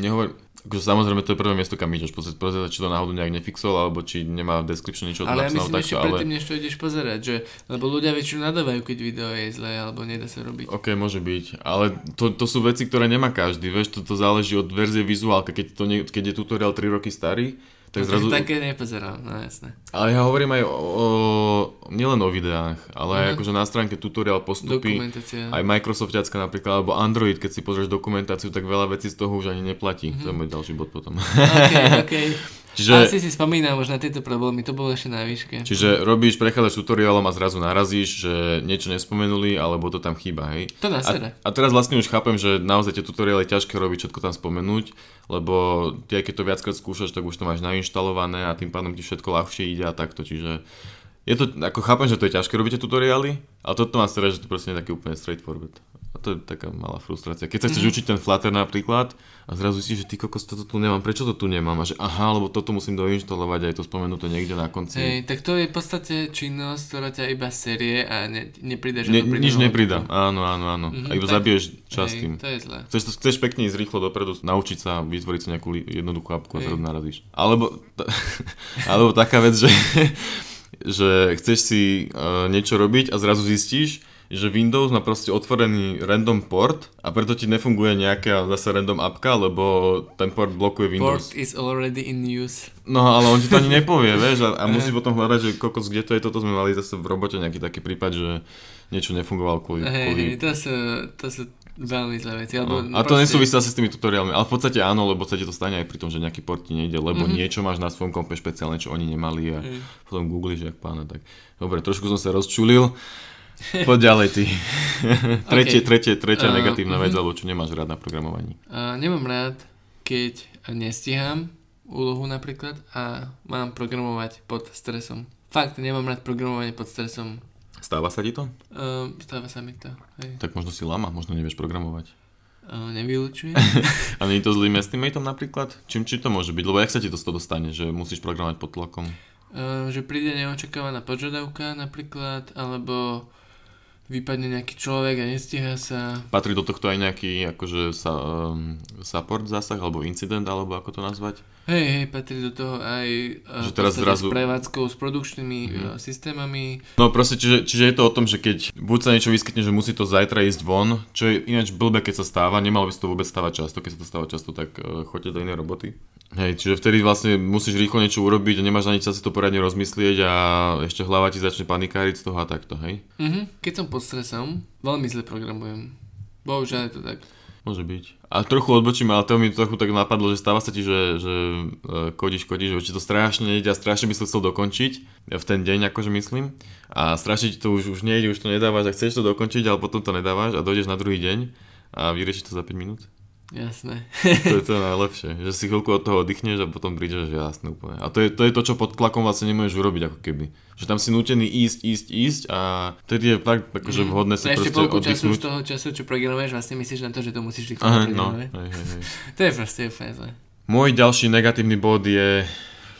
nehovorím, Akože samozrejme to je prvé miesto, kam ideš pozrieť, pozrieť, či to náhodou nejak nefixol, alebo či nemá v description niečo Ale ja myslím takto, ešte predtým, než to ideš pozerať, že, lebo ľudia väčšinou nadávajú, keď video je zlé, alebo nedá sa robiť. OK, môže byť, ale to, to sú veci, ktoré nemá každý, vieš, to, to záleží od verzie vizuálka, keď, to nie, keď je tutoriál 3 roky starý, tak no, zrazu... také nepozerám, no jasné. Ale ja hovorím aj o, o nielen o videách, ale aj mhm. akože na stránke tutoriál postupy. Aj Microsoftiacka napríklad, alebo Android, keď si pozrieš dokumentáciu, tak veľa vecí z toho už ani neplatí. Uh-huh. To je môj ďalší bod potom. OK, OK. Čiže, Asi si spomínam už na tieto problémy, to bolo ešte na výške. Čiže robíš, prechádzaš tutoriálom a zrazu narazíš, že niečo nespomenuli, alebo to tam chýba, hej? To na a, a teraz vlastne už chápem, že naozaj tie tutoriály je ťažké robiť, všetko tam spomenúť, lebo ty, keď to viackrát skúšaš, tak už to máš nainštalované a tým pádom ti všetko ľahšie ide a takto, čiže je to, ako chápem, že to je ťažké robiť tie tutoriály, ale toto mám strať, že to proste nie je taký úplne straightforward. A to je taká malá frustrácia. Keď sa chceš mm-hmm. učiť ten Flutter napríklad a zrazu si, že ty kokos, toto tu nemám, prečo to tu nemám? A že aha, lebo toto musím doinštalovať a je to spomenuté niekde na konci. Hej, tak to je v podstate činnosť, ktorá ťa iba série a ne, nepridá ne, Nič nepridá, áno, áno, áno. Mm-hmm, a iba tak, zabiješ čas hej, tým. To je zlé. Chceš, chceš pekne ísť rýchlo dopredu, naučiť sa, vytvoriť si nejakú jednoduchú apku a zrazu narazíš. Alebo, t- alebo taká vec, že že chceš si uh, niečo robiť a zrazu zistíš, že Windows má proste otvorený random port a preto ti nefunguje nejaká zase random apka, lebo ten port blokuje Windows. Port is already in use. No ale on ti to ani nepovie, vieš, a, a musíš potom hľadať, že kokos, kde to je, toto sme mali zase v robote nejaký taký prípad, že niečo nefungovalo kvôli... Hej, kvôli... to sú, to sú Veľmi zlé veci. Alebo no. A to proste... nesúvisí asi s tými tutoriálmi, ale v podstate áno, lebo sa ti to stane aj pri tom, že nejaký port ti nejde, lebo mm-hmm. niečo máš na svojom kompe špeciálne, čo oni nemali a mm. potom googlíš, jak pána, tak dobre, trošku som sa rozčulil. Poď ďalej ty. tretie, okay. tretie, tretia uh, negatívna uh-huh. vec, alebo čo nemáš rád na programovaní? Uh, nemám rád, keď nestíham úlohu napríklad a mám programovať pod stresom. Fakt, nemám rád programovanie pod stresom. Stáva sa ti to? Uh, stáva sa mi to, hej. Tak možno si lama, možno nevieš programovať. Uh, nevylučujem. a nie je to zlým estimatom napríklad? Čím či to môže byť? Lebo jak sa ti to z toho dostane, že musíš programovať pod tlakom? Uh, že príde neočakávaná požiadavka napríklad, alebo vypadne nejaký človek a nestíha sa. Patrí do tohto aj nejaký akože sa, um, support zásah, alebo incident, alebo ako to nazvať? Hej, hej, patrí do toho aj že teraz zrazu... s prevádzkou, s produkčnými mm. systémami. No proste, čiže, čiže je to o tom, že keď buď sa niečo vyskytne, že musí to zajtra ísť von, čo je ináč blbé, keď sa stáva, nemalo by sa to vôbec stávať často, keď sa to stáva často, tak uh, choďte do inej roboty. Hej, čiže vtedy vlastne musíš rýchlo niečo urobiť a nemáš ani čas si to poradne rozmyslieť a ešte hlava ti začne panikáriť z toho a takto, hej? Mhm, keď som pod stresom, veľmi zle programujem. Bohužiaľ je to tak. Môže byť. A trochu odbočím, ale to mi trochu tak napadlo, že stáva sa ti, že, že uh, kodíš, kodíš, že ti to strašne nejde a strašne by si chcel dokončiť v ten deň, akože myslím. A strašne ti to už, už nejde, už to nedávaš a chceš to dokončiť, ale potom to nedávaš a dojdeš na druhý deň a vyriešiš to za 5 minút. Jasné. to je to najlepšie, že si chvíľku od toho oddychneš a potom prídeš, že jasné úplne. A to je, to je to, čo pod tlakom vlastne nemôžeš urobiť ako keby. Že tam si nutený ísť, ísť, ísť a tedy je fakt akože mm. vhodné si no proste polku času z toho času, čo programuješ, vlastne myslíš na to, že to musíš rýchlo no, hej, hej, hej. To je proste úplne zle. Môj ďalší negatívny bod je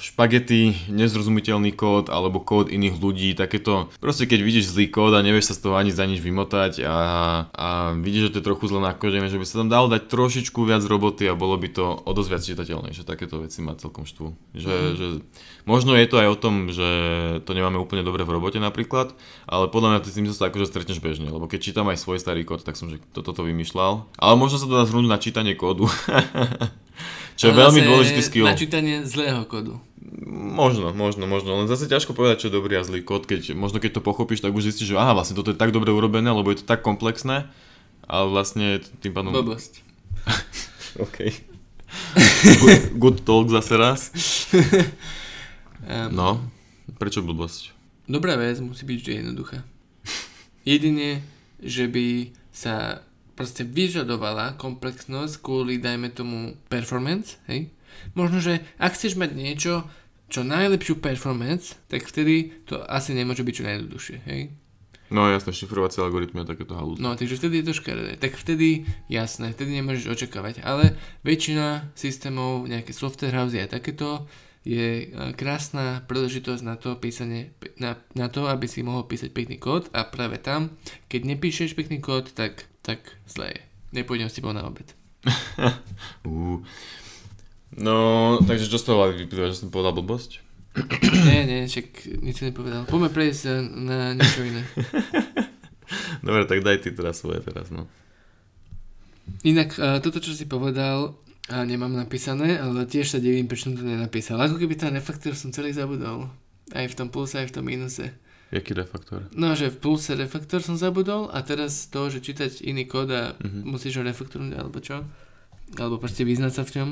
špagety, nezrozumiteľný kód alebo kód iných ľudí, takéto, proste keď vidíš zlý kód a nevieš sa z toho ani za nič vymotať a, a vidíš, že to je trochu zle nakodené, že by sa tam dalo dať trošičku viac roboty a bolo by to o dosť viac čitateľnejšie, takéto veci ma celkom štvu. Že, mm. že, možno je to aj o tom, že to nemáme úplne dobre v robote napríklad, ale podľa mňa ty s tým sa akože stretneš bežne, lebo keď čítam aj svoj starý kód, tak som že toto to vymýšľal. Ale možno sa to dá zhrnúť na čítanie kódu. Čo je veľmi dôležitý skill. Načítanie zlého kódu. Možno, možno, možno. Len zase ťažko povedať, čo je dobrý a zlý kód, keď možno keď to pochopíš, tak už zistíš, že aha, vlastne toto je tak dobre urobené, lebo je to tak komplexné ale vlastne tým pádom... Blbosť. OK. good, good talk zase raz. Um, No, prečo blbosť? Dobrá vec musí byť vždy jednoduchá. Jedine, že by sa proste vyžadovala komplexnosť kvôli, dajme tomu, performance, hej? Možno, že ak chceš mať niečo, čo najlepšiu performance, tak vtedy to asi nemôže byť čo najjednoduchšie, hej? No jasné, šifrovacie algoritmy a takéto halúzy. No, takže vtedy je to škaredé. Tak vtedy, jasné, vtedy nemôžeš očakávať. Ale väčšina systémov, nejaké software housey a takéto, je e, krásna príležitosť na to, písanie, na, na to, aby si mohol písať pekný kód a práve tam, keď nepíšeš pekný kód, tak, tak zle je. Nepôjdem s tebou na obed. Uh. No, takže čo z toho vyplýva, že som povedal blbosť? nie, nie, však nič nepovedal. Poďme prejsť e, na niečo iné. Dobre, tak daj ty teraz svoje teraz, no. Inak, e, toto, čo si povedal, a nemám napísané, ale tiež sa divím, prečo som to nenapísal. Ako keby ten refaktor som celý zabudol. Aj v tom pluse, aj v tom minuse. Jaký refaktor? No, že v pluse refaktor som zabudol a teraz to, že čítať iný kód a Mhm. musíš ho refaktornúť alebo čo. Alebo proste vyznať sa v ňom.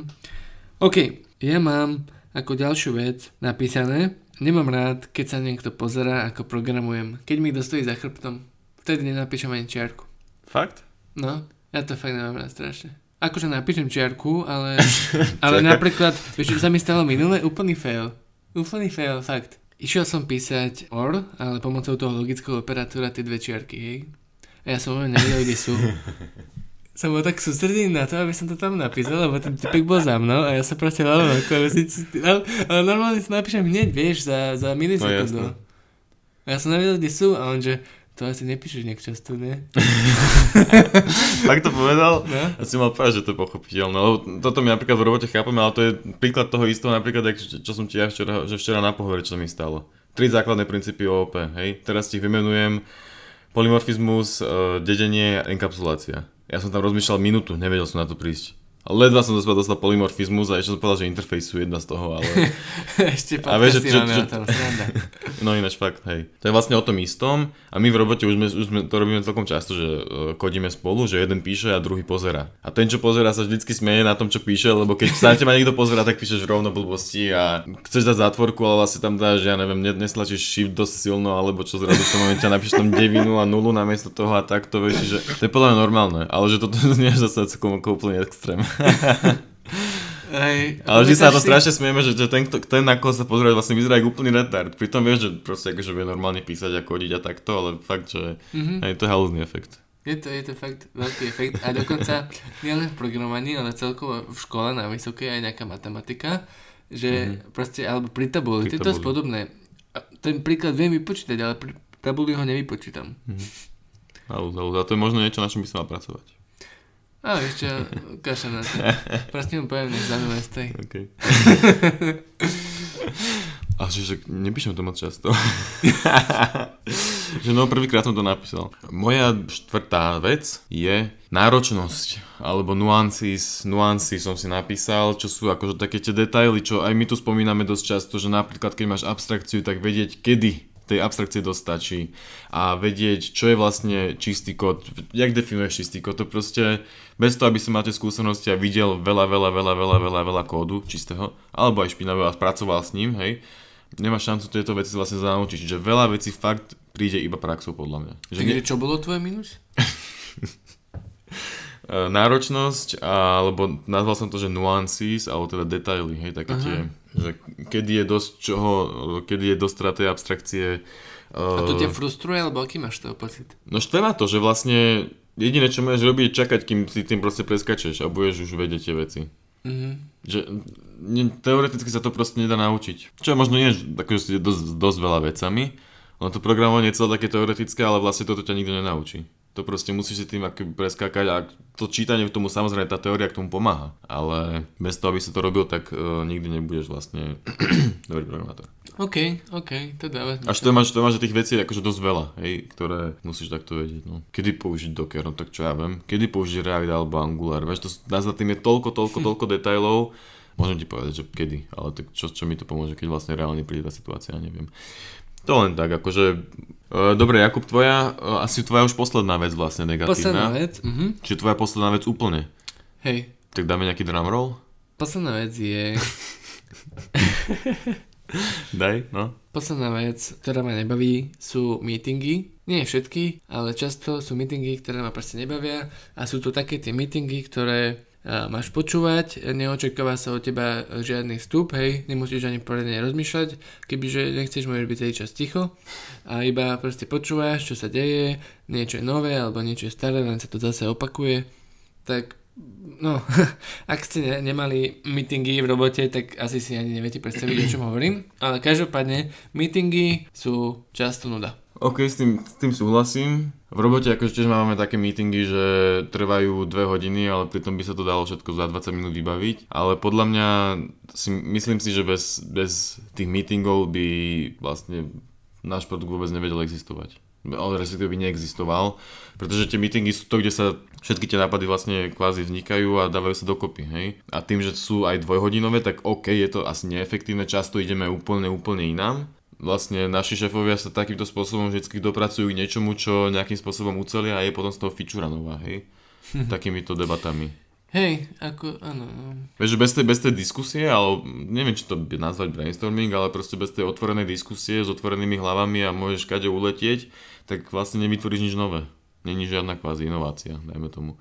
OK, ja mám ako ďalšiu vec napísané. Nemám rád, keď sa niekto pozera, ako programujem. Keď mi kto stojí za chrbtom, vtedy nenapíšem ani čiarku. Fakt? No, ja to fakt nemám rád strašne. Akože napíšem čiarku, ale, ale napríklad, vieš, sa mi stalo minule? Úplný fail. Úplný fail, fakt. Išiel som písať OR, ale pomocou toho logického operátora tie dve čiarky, hej. A ja som veľmi nevedel, kde sú. Som bol tak sústredený na to, aby som to tam napísal, lebo ten typek bol za mnou a ja sa proste lalo na klávesnici. Ale, ale normálne si napíšem hneď, vieš, za, za milisekundu. jasné. a ja som nevedel, kde sú a on že, to asi nepíšeš nejak často, ne? Tak to povedal? No. Ja si mal povedať, že to je pochopiteľné, lebo toto my napríklad v robote chápeme, ale to je príklad toho istého napríklad, jak, čo som ti ja včera, že včera na pohovore, čo mi stalo. Tri základné princípy OOP, hej? Teraz ti ich vymenujem. Polymorfizmus, uh, dedenie, enkapsulácia. Ja som tam rozmýšľal minútu, nevedel som na to prísť. Ledva som dostal, dostal polymorfizmus a ešte som povedal, že interface sú jedna z toho, ale... Ešte A vieš, že- že- sranda. No ináč fakt, hej. To je vlastne o tom istom a my v robote už sme, už sme to robíme celkom často, že uh, kodíme spolu, že jeden píše a druhý pozera. A ten, čo pozera, sa vždycky smeje na tom, čo píše, lebo keď sa na teba niekto pozera, tak píšeš rovno blbosti a chceš dať zátvorku, ale vlastne tam dáš, ja neviem, ne- neslačíš shift dosť silno, alebo čo zrazu v tom momente napíšeš tam devinu a nulu namiesto toho a takto, vieš, že to je podľa mňa normálne, ale že toto nie je zase celkom úplne extrém. Hej, Ale vždy sa na to si- strašne smieme, že, že ten, ten na koho sa pozerať vlastne vyzerá ako úplný retard. Pritom vieš, že proste akože vie normálne písať a kodiť a takto, ale fakt, že Mhm. hej, to je halúzny efekt. Je to, je to fakt veľký efekt a dokonca nielen v programovaní, ale celkovo v škole na vysokej aj nejaká matematika, že proste, alebo pri tabuli, Pri to je podobné. Ten príklad viem vypočítať, ale pri tabuli ho nevypočítam. Halúz, halúz. A to je možno niečo, na čom by som mal pracovať. A ešte kašem na to. Proste mu poviem, nech zaujímavé stej. OK. A že, že nepíšem to moc často. že no, prvýkrát som to napísal. Moja štvrtá vec je náročnosť, alebo nuances, nuancy som si napísal, čo sú akože také tie detaily, čo aj my tu spomíname dosť často, že napríklad keď máš abstrakciu, tak vedieť, kedy tej abstrakcie dostačí a vedieť, čo je vlastne čistý kód, jak definuješ čistý kód, to proste bez toho, aby si máte skúsenosti a videl veľa, veľa, veľa, veľa, veľa, veľa kódu čistého, alebo aj špinavého a pracoval s ním, hej, nemáš šancu tieto veci vlastne naučiť, čiže veľa vecí fakt príde iba praxou podľa mňa. Že Takže ne, čo bolo tvoje minus? e, náročnosť, alebo nazval som to, že nuances, alebo teda detaily, hej, také Aha. tie, že kedy je dosť čoho, kedy je dosť teda tej abstrakcie. A to e, ťa frustruje, alebo aký máš toho pocit? No štve ma to, že vlastne jediné, čo môžeš robiť, je čakať, kým si tým proste preskačeš a budeš už vedieť tie veci. Mhm. Že ne, teoreticky sa to proste nedá naučiť. Čo možno nie, že akože si dosť, dosť veľa vecami, ale to programovanie je celé také teoretické, ale vlastne toto ťa nikto nenaučí. To proste musíš si tým akoby preskákať a to čítanie k tomu samozrejme tá teória k tomu pomáha. Ale bez toho, aby si to robil, tak uh, nikdy nebudeš vlastne dobrý programátor. OK, OK, to dáva Až to máš, to máš tých vecí akože dosť veľa, hej, ktoré musíš takto vedieť. No. Kedy použiť Docker, no tak čo ja viem. Kedy použiť React alebo Angular, vieš, to, nás za tým je toľko, toľko, toľko detailov. Môžem ti povedať, že kedy, ale tak čo, čo mi to pomôže, keď vlastne reálne príde tá situácia, neviem. To len tak, akože... Uh, dobre, Jakub, tvoja, uh, asi tvoja už posledná vec vlastne negatívna. Posledná vec, mhm. Čiže tvoja posledná vec úplne. hej, Tak dáme nejaký drum roll? posledná vec je, Daj, no. posledná vec, ktorá ma nebaví, sú meetingy. Nie všetky, ale často sú meetingy, ktoré ma proste nebavia a sú to také tie meetingy, ktoré máš počúvať, neočakáva sa od teba žiadny vstup, hej, nemusíš ani poriadne rozmýšľať, kebyže nechceš, môžeš byť celý čas ticho. A iba proste počúvaš, čo sa deje, niečo je nové alebo niečo je staré, len sa to zase opakuje, tak no, ak ste ne- nemali meetingy v robote, tak asi si ani neviete predstaviť, o čom hovorím, ale každopádne meetingy sú často nuda. OK, s tým, s tým súhlasím. V robote akože tiež máme také meetingy, že trvajú dve hodiny, ale pritom by sa to dalo všetko za 20 minút vybaviť. Ale podľa mňa si, myslím si, že bez, bez tých meetingov by vlastne náš produkt vôbec nevedel existovať. Ale respektíve by neexistoval, pretože tie meetingy sú to, kde sa všetky tie nápady vlastne kvázi vznikajú a dávajú sa dokopy, hej. A tým, že sú aj dvojhodinové, tak OK, je to asi neefektívne, často ideme úplne, úplne inám, vlastne naši šéfovia sa takýmto spôsobom vždy dopracujú k niečomu, čo nejakým spôsobom ucelia a je potom z toho fičúra nová, hej? Takýmito debatami. Hej, ako, áno, no. Vieš, že bez tej, bez tej diskusie, ale neviem, či to by nazvať brainstorming, ale proste bez tej otvorenej diskusie s otvorenými hlavami a môžeš kade uletieť, tak vlastne nevytvoríš nič nové. Není žiadna kvázi inovácia, dajme tomu.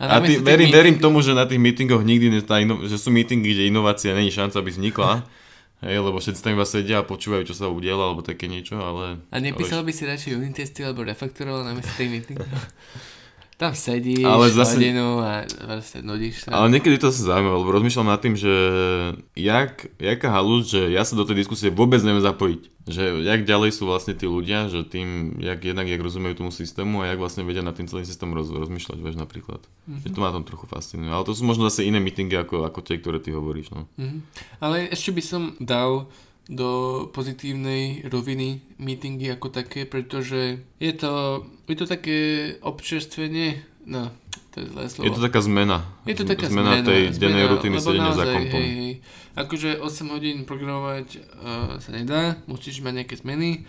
A, tý, tých verím, meeting- verím tomu, že na tých meetingoch nikdy, ne, že sú meetingy, kde inovácia není šanca, aby vznikla. Hej, lebo všetci tam iba sedia a počúvajú, čo sa udiela, alebo také niečo, ale... A nepísal by si radšej unit testy alebo refaktoroval namiesto tej meeting? Tam sedíš Ale zase- hodinu a vlastne nudíš sa. Ale niekedy to sa zaujímavé, lebo rozmýšľam nad tým, že jak, jaká halus, že ja sa do tej diskusie vôbec neviem zapojiť. Že jak ďalej sú vlastne tí ľudia, že tým, jak jednak jak rozumejú tomu systému a jak vlastne vedia nad tým celým systémom roz, rozmýšľať, vieš, napríklad. Mm-hmm. Že to ma tam trochu fascinuje. Ale to sú možno zase iné meetingy ako, ako tie, ktoré ty hovoríš, no. Mhm. Ale ešte by som dal do pozitívnej roviny meetingy ako také, pretože je to, je to také občerstvenie, no, to je zlé slovo. Je to taká zmena. Je to taká zmena, zmena, tej zmena, dennej rutiny sedenia za kompom. Hej, hej. Akože 8 hodín programovať uh, sa nedá, musíš mať nejaké zmeny,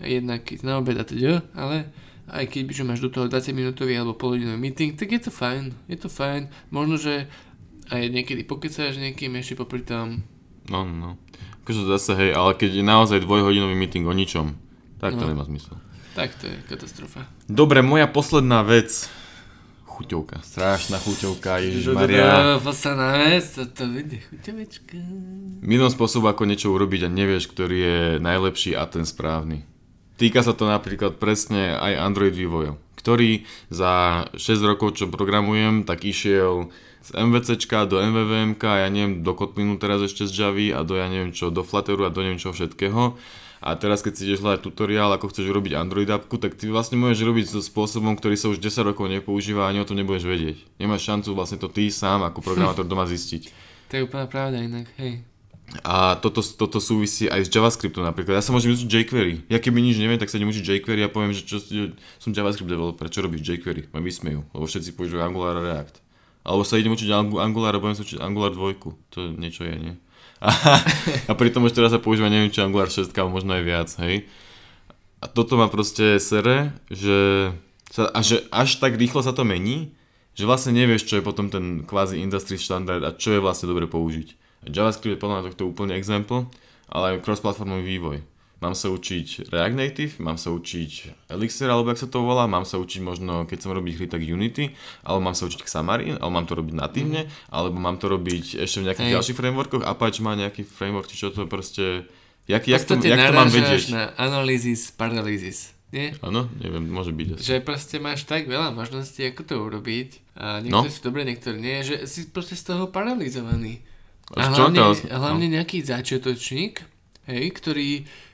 jednak na obed a teda, ale aj keď by, že máš do toho 20 minútový alebo polhodinový meeting, tak je to fajn, je to fajn. Možno, že aj niekedy pokecáš s niekým ešte popri tom. No, no, no. Akože zase, hej, ale keď je naozaj dvojhodinový meeting o ničom, tak to No. nemá zmysel. Tak to je katastrofa. Dobre, moja posledná vec. Chuťovka, strašná chuťovka, Ježišmaria. Posledná vec, toto bude chuťovečka. Milión spôsobov, ako niečo urobiť a nevieš, ktorý je najlepší a ten správny. Týka sa to napríklad presne aj Android vývojov, ktorý za 6 rokov, čo programujem, tak išiel z MVCčka do MVVMK, ja neviem, do Kotlinu teraz ešte z Javy a do ja neviem čo, do Flutteru a do neviem čo všetkého. A teraz keď si ideš hľadať tutoriál, ako chceš urobiť Android appku, tak ty vlastne môžeš robiť so spôsobom, ktorý sa už 10 rokov nepoužíva a ani o tom nebudeš vedieť. Nemáš šancu vlastne to ty sám ako programátor doma zistiť. To je úplná pravda inak, hej. A toto, toto súvisí aj s JavaScriptom napríklad. Ja sa môžem učiť jQuery. Ja keby nič neviem, tak sa idem učiť jQuery a poviem, že čo, som JavaScript developer, čo robíš jQuery? Ma vysmejú, lebo všetci používajú Angular a React. Alebo sa idem učiť Angu- Angular a budem sa učiť Angular 2. To niečo je, nie? A, a pritom už teraz sa používa neviem čo Angular 6, alebo možno aj viac, hej? A toto ma proste sere, že, sa, a že až tak rýchlo sa to mení, že vlastne nevieš, čo je potom ten kvázi industry štandard a čo je vlastne dobre použiť. JavaScript je podľa mňa tohto úplný example, ale aj cross-platformový vývoj. Mám sa učiť React Native, mám sa učiť Elixir, alebo jak sa to volá, mám sa učiť možno, keď som robiť hry, tak Unity, alebo mám sa učiť Xamarin, alebo mám to robiť natívne, alebo mám to robiť ešte v nejakých Hej. ďalších frameworkoch, Apache má nejaký framework, či čo to proste... Jak, jak, to, jak to mám vedieť? na analýzis, paralýzis. Nie? Áno, neviem, môže byť asi. Že proste máš tak veľa možností, ako to urobiť. A No. niektoré sú dobré, niektoré nie. Že si proste z toho paralizovaný. A čo hlavne, to- a hlavne nejaký začiatočník, hej, ktorý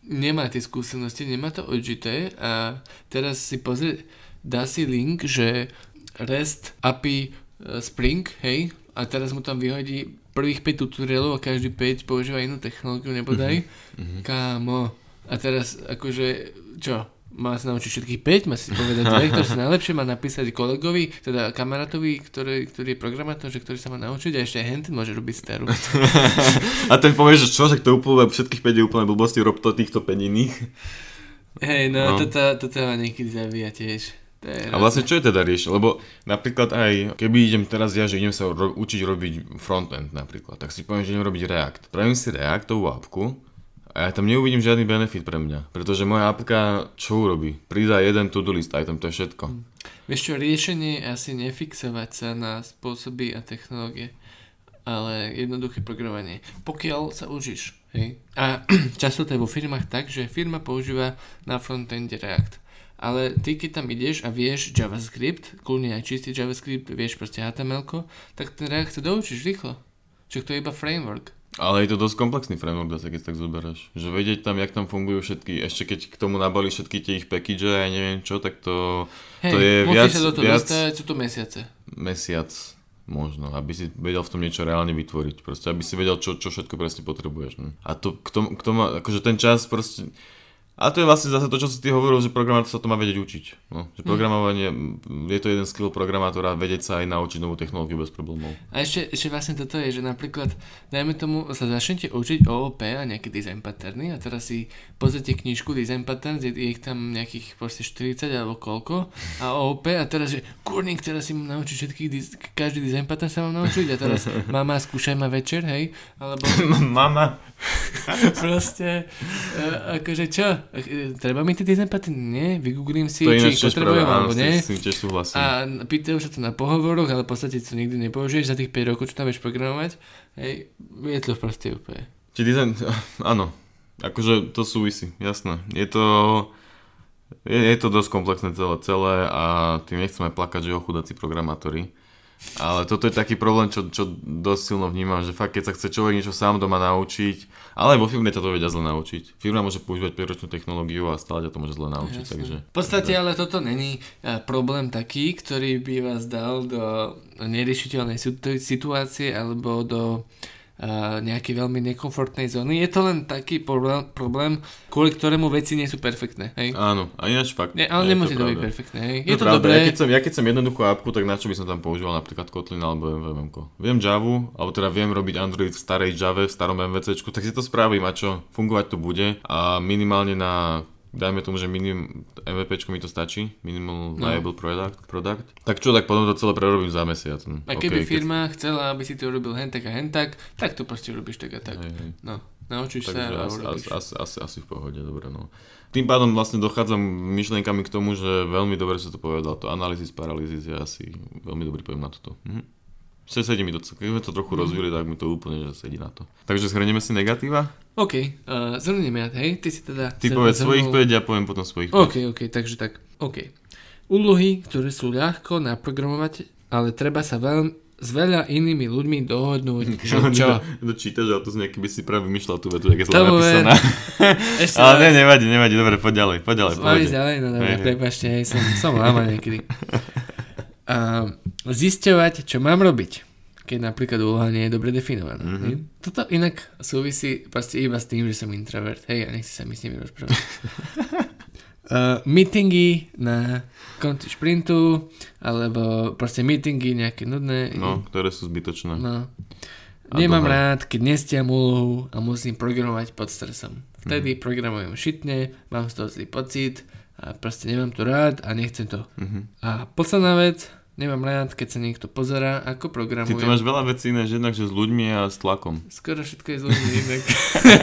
nemá tie skúsenosti, nemá to odžité a teraz si pozrie, dá si link, že REST API e, Spring, hej, a teraz mu tam vyhodí prvých 5 tutoriálov a každý 5 používa inú technológiu, nebodaj. Mhm. Kámo. A teraz akože, čo? Má sa naučiť všetkých 5, má si povedať dve, ktoré sú najlepšie, má napísať kolegovi, teda kamarátovi, ktorý, ktorý je programátor, že ktorý sa má naučiť a ešte hentin môže robiť starú. a ten povie, že čo, že to úplne, všetkých 5 je úplne blbosti, rob to týchto 5 iných. Hej, no, no. Toto, toto ma niekedy zabíja tiež. A vlastne čo je teda riešenie? Lebo napríklad aj, keby idem teraz ja, že idem sa ro- učiť robiť frontend napríklad, tak si poviem, že idem robiť React. Pravím si Reactovú apku a ja tam neuvidím žiadny benefit pre mňa, pretože moja apka čo urobí? Pridá jeden to-do list item, to je všetko. Hm. Vieš čo, riešenie je asi nefixovať sa na spôsoby a technológie, ale jednoduché programovanie. Pokiaľ sa užíš, hej. A často to je vo firmách tak, že firma používa na frontende React. Ale ty keď tam ideš a vieš JavaScript, kľudne aj čistý JavaScript, vieš proste HTML, tak ten React sa doučíš rýchlo. Čo to je iba framework. Ale je to dosť komplexný framework, zase keď tak zoberáš. Že vedieť tam, jak tam fungujú všetky, ešte keď k tomu nabali všetky tie ich package a ja neviem čo, tak to, Hej, to je viac... sa do toho viac, dostať, sú to mesiace. Mesiac, možno, aby si vedel v tom niečo reálne vytvoriť. Proste, aby si vedel, čo, čo všetko presne potrebuješ. Ne? A to, k tomu, k tomu, akože ten čas proste a to je vlastne zase to, čo si ty hovoril, že programátor sa to má vedieť učiť. No, že hm. programovanie, mm. je to jeden skill programátora, vedieť sa aj naučiť novú technológiu bez problémov. A ešte, ešte vlastne toto je, že napríklad, dajme tomu, sa začnete učiť OOP a nejaké design patterny a teraz si pozrite knižku design patterns, je, je ich tam nejakých proste 40 alebo koľko a OOP a teraz, že kurník, teraz si mám naučiť všetky, každý design pattern sa mám naučiť a teraz mama, skúšaj ma večer, hej, alebo... mama. proste, uh, akože čo, treba mi tie design patterny? Nie, vygooglím si, to či ich potrebujem alebo nie. A pýtajú sa to na pohovoroch, ale v podstate to nikdy nepoužiješ za tých 5 rokov, čo tam vieš programovať. Hej, je to proste úplne. Či design, áno, akože to súvisí, jasné. Je to, je, je to dosť komplexné celé, celé a tým nechceme plakať, že chudáci programátori. Ale toto je taký problém, čo, čo dosť silno vnímam, že fakt keď sa chce človek niečo sám doma naučiť, ale vo firme ťa to vedia zle naučiť. Firma môže používať 5 technológiu a stále ťa to môže zle naučiť. Takže, v podstate takže... ale toto není e, problém taký, ktorý by vás dal do neriešiteľnej situácie alebo do uh, nejakej veľmi nekomfortnej zóny. Je to len taký problém, problém kvôli ktorému veci nie sú perfektné. Hej? Áno, a ináč fakt. Nie, ale nemusí to, to byť perfektné. Hej? Je to, to dobré. Ja keď, som, ja keď som jednoduchú apku, tak na čo by som tam používal napríklad Kotlin alebo MVM. Viem Java, alebo teda viem robiť Android v starej Java, v starom MVC, tak si to spravím a čo, fungovať to bude a minimálne na dajme tomu, že minimum MVP mi to stačí, minimal no. viable product, product, tak čo, tak potom to celé prerobím za mesiac. No. A keby okay, firma keď... chcela, aby si to urobil hen tak a hen tak, tak to proste robíš tak a tak. Hej, hej. No, naučíš Takže sa a asi, asi, asi, asi, asi v pohode, dobre no. Tým pádom vlastne dochádzam myšlienkami k tomu, že veľmi dobre sa to povedal, to analýzis, paralýzis je asi veľmi dobrý pojem na toto. Mhm. Sedí mi to, keď sme to trochu mm. rozvili, tak mi to úplne že sedí na to. Takže zhrnieme si negatíva? OK, uh, zhrnieme ja, hej, ty si teda... Ty povedz svojich 5, ja poviem potom svojich 5. OK, OK, takže tak, OK. Úlohy, ktoré sú ľahko naprogramovať, ale treba sa veľmi, s veľa inými ľuďmi dohodnúť, čo čo. No čítaš, ale to z nejaký by si práve vymýšľal tú vetu, jak je zle napísaná. Ešte ale ne, nevadí, nevadí, dobre, poď ďalej, poď ďalej. Poď ďalej, no dobre, prepašte, hej, som, som láma niekedy. A zisťovať, čo mám robiť, keď napríklad úloha nie je dobre definovaná. Mm-hmm. Toto inak súvisí proste iba s tým, že som introvert. Hej, a nechci sa mi s nimi rozprávať. uh, meetingy na konci šprintu, alebo proste meetingy nejaké nudné. No, ktoré sú zbytočné. No. Nemám rád, keď nestiam úlohu a musím programovať pod stresom. Vtedy mm. programujem šitne, mám z toho zlý pocit a proste nemám to rád a nechcem to. Mm-hmm. A posledná vec, nemám rád, keď sa niekto pozera, ako programuje. Ty tu máš veľa vecí iné, že jednak, že s ľuďmi a s tlakom. Skoro všetko je s ľuďmi inak.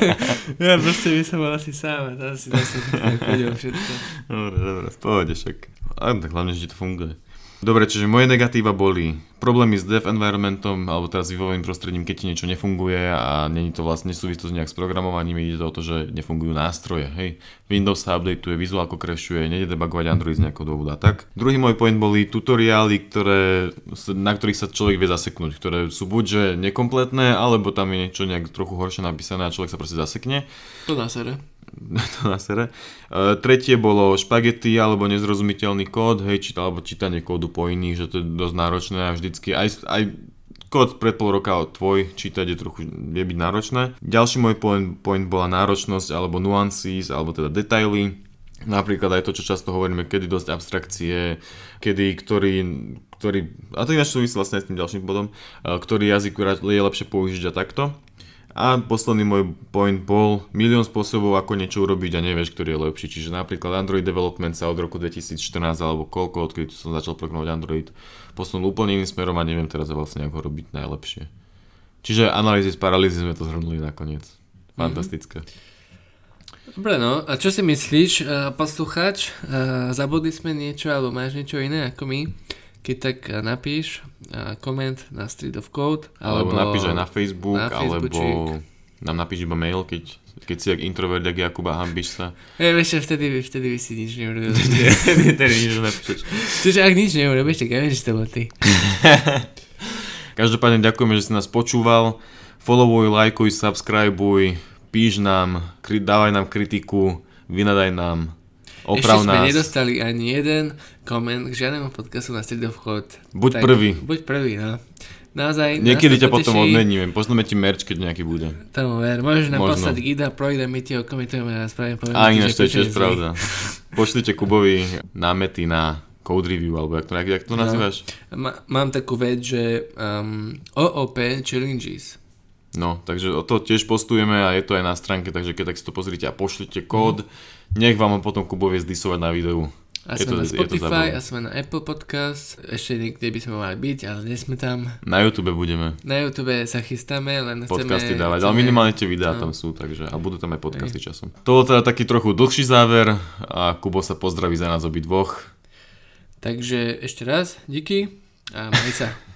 ja proste by som bol asi sám a to asi zase všetko. Dobre, dobre, v pohode však. A tak hlavne, že to funguje. Dobre, čiže moje negatíva boli problémy s dev environmentom, alebo teraz vývojovým prostredím, keď ti niečo nefunguje a není to vlastne nesúvisí to nejak s programovaním, ide to o to, že nefungujú nástroje. Hej, Windows sa updateuje, vizuálko crashuje, nejde debugovať Android z nejakého dôvodu a tak. Druhý môj point boli tutoriály, ktoré, na ktorých sa človek vie zaseknúť, ktoré sú buď nekompletné, alebo tam je niečo nejak trochu horšie napísané a človek sa proste zasekne. To na sere. To na sere. Uh, tretie bolo špagety alebo nezrozumiteľný kód, hej, číta, alebo čítanie kódu po iných, že to je dosť náročné a vždycky aj, aj kód pred pol roka tvoj čítať je trochu je byť náročné. Ďalší môj point, point bola náročnosť alebo nuances, alebo teda detaily Napríklad aj to, čo často hovoríme, kedy dosť abstrakcie, kedy, ktorý, ktorý a to ináč súvisí vlastne aj s tým ďalším bodom, eh, ktorý jazyk je lepšie použiť a takto. A posledný môj point bol milión spôsobov, ako niečo urobiť a nevieš, ktorý je lepší. Čiže napríklad Android Development sa od roku 2014 alebo koľko, odkedy som začal programovať Android, posunul úplne iným smerom a neviem teraz vlastne, ako ho robiť najlepšie. Čiže analýzy z paralýzy sme to zhrnuli nakoniec. Fantastické. Mm-hmm. Dobre, no. A čo si myslíš, uh, poslucháč? Uh, zabudli sme niečo, alebo máš niečo iné ako my? Keď tak napíš uh, koment na Street of Code. Alebo, alebo napíš aj na Facebook, na alebo nám napíš iba mail, keď, keď si jak introvert, jak Jakub a hambíš sa. Ja, vieš, vtedy, vtedy by si nič neurobil. vtedy nič napíšeš. Čiže ak nič neurobíš, tak ja viem, že to bol ty. Každopádne ďakujeme, že si nás počúval. Followuj, lajkuj, subscribeuj, píš nám, dávaj nám kritiku, vynadaj nám, oprav Ešte sme nás. nedostali ani jeden koment k žiadnemu podcastu na Code. Buď tak, prvý. Buď prvý, no. Naozaj, Niekedy ťa potom odmeníme, pošleme ti merch, keď nejaký bude. Tomu ver, môžeš nám Možno. poslať gida, projde, my ti ho komentujeme a spravím poviem. A ináč to je tiež pravda. Pošlite Kubovi námety na code review, alebo jak to, jak, jak to no. nazývaš? No, mám takú vec, že um, OOP challenges. No, takže to tiež postujeme a je to aj na stránke, takže keď tak si to pozrite a pošlite kód, mm. Nech vám potom Kubo vie zdisovať na videu. A je sme to, na Spotify, a sme na Apple Podcast, ešte niekde by sme mali byť, ale nie sme tam. Na YouTube budeme. Na YouTube sa chystáme, len Podcasty chceme, dávať, chceme... ale minimálne tie videá no. tam sú, takže a budú tam aj podcasty aj. časom. To teda taký trochu dlhší záver a Kubo sa pozdraví za nás obi dvoch. Takže ešte raz, díky a maj sa.